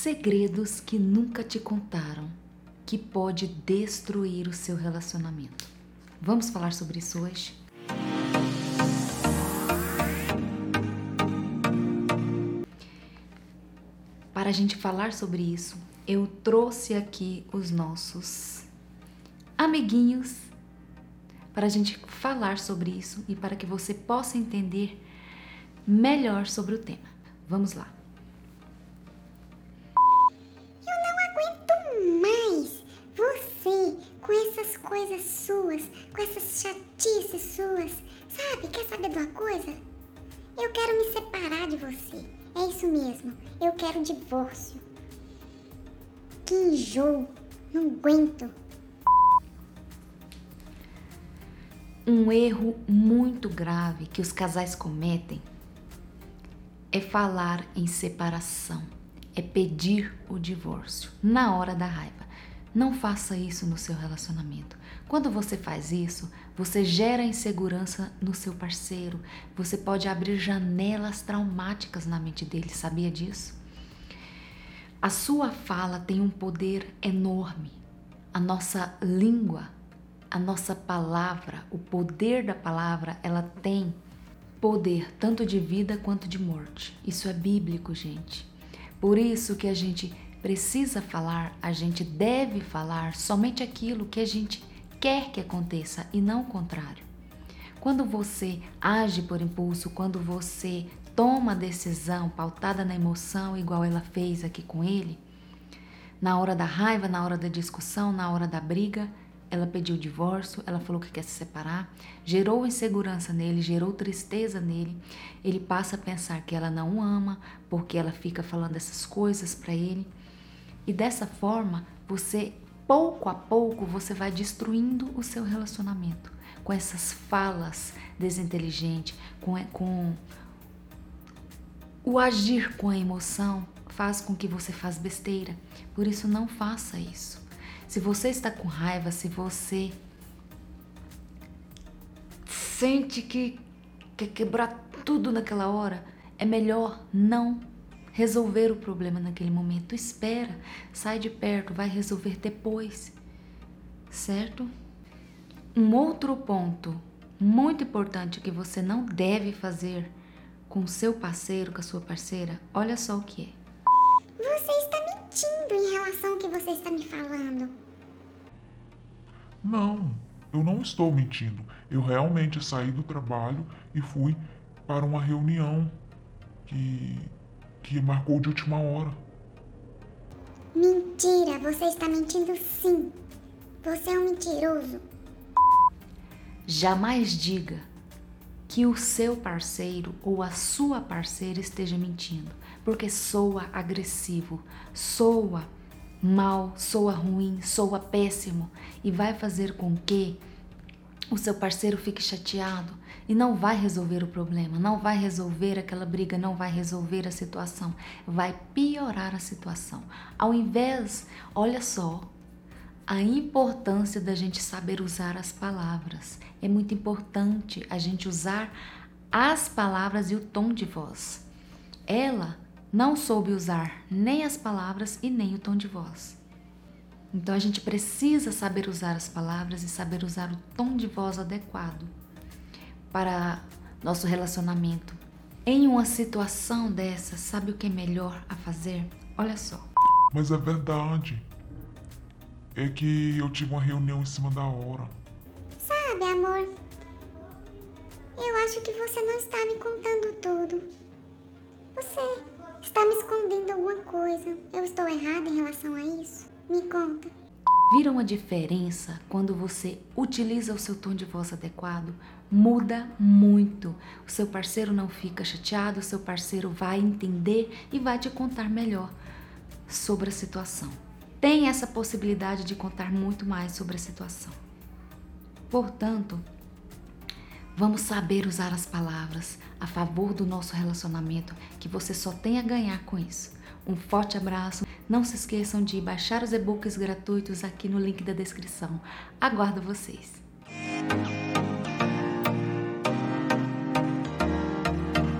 segredos que nunca te contaram que pode destruir o seu relacionamento. Vamos falar sobre isso hoje? Para a gente falar sobre isso, eu trouxe aqui os nossos amiguinhos para a gente falar sobre isso e para que você possa entender melhor sobre o tema. Vamos lá. Coisas suas, com essas chatices suas. Sabe, quer saber de uma coisa? Eu quero me separar de você. É isso mesmo, eu quero divórcio. Que enjoo, não aguento. Um erro muito grave que os casais cometem é falar em separação, é pedir o divórcio na hora da raiva. Não faça isso no seu relacionamento. Quando você faz isso, você gera insegurança no seu parceiro. Você pode abrir janelas traumáticas na mente dele, sabia disso? A sua fala tem um poder enorme. A nossa língua, a nossa palavra, o poder da palavra, ela tem poder tanto de vida quanto de morte. Isso é bíblico, gente. Por isso que a gente precisa falar, a gente deve falar somente aquilo que a gente quer que aconteça e não o contrário. Quando você age por impulso, quando você toma decisão pautada na emoção, igual ela fez aqui com ele, na hora da raiva, na hora da discussão, na hora da briga, ela pediu divórcio, ela falou que quer se separar, gerou insegurança nele, gerou tristeza nele. Ele passa a pensar que ela não o ama porque ela fica falando essas coisas para ele. E dessa forma, você pouco a pouco você vai destruindo o seu relacionamento com essas falas desinteligentes, com, com o agir com a emoção faz com que você faz besteira. Por isso não faça isso. Se você está com raiva, se você sente que quer quebrar tudo naquela hora, é melhor não resolver o problema naquele momento. Espera, sai de perto, vai resolver depois, certo? Um outro ponto muito importante que você não deve fazer com seu parceiro, com a sua parceira, olha só o que é. Você está mentindo em relação ao que você está me falando. Não, eu não estou mentindo. Eu realmente saí do trabalho e fui para uma reunião que que marcou de última hora. Mentira, você está mentindo sim. Você é um mentiroso. Jamais diga que o seu parceiro ou a sua parceira esteja mentindo, porque soa agressivo, soa mal, soa ruim, soa péssimo e vai fazer com que o seu parceiro fique chateado e não vai resolver o problema, não vai resolver aquela briga, não vai resolver a situação, vai piorar a situação. Ao invés, olha só, a importância da gente saber usar as palavras. É muito importante a gente usar as palavras e o tom de voz. Ela não soube usar nem as palavras e nem o tom de voz. Então a gente precisa saber usar as palavras e saber usar o tom de voz adequado para nosso relacionamento. Em uma situação dessa, sabe o que é melhor a fazer? Olha só. Mas é verdade. É que eu tive uma reunião em cima da hora. Sabe, amor? Eu acho que você não está me contando tudo. Você está me escondendo alguma coisa. Eu estou errada em relação a isso? Me conta. Viram a diferença quando você utiliza o seu tom de voz adequado? Muda muito. O seu parceiro não fica chateado, o seu parceiro vai entender e vai te contar melhor sobre a situação. Tem essa possibilidade de contar muito mais sobre a situação. Portanto, vamos saber usar as palavras a favor do nosso relacionamento, que você só tem a ganhar com isso. Um forte abraço. Não se esqueçam de baixar os e-books gratuitos aqui no link da descrição. Aguardo vocês.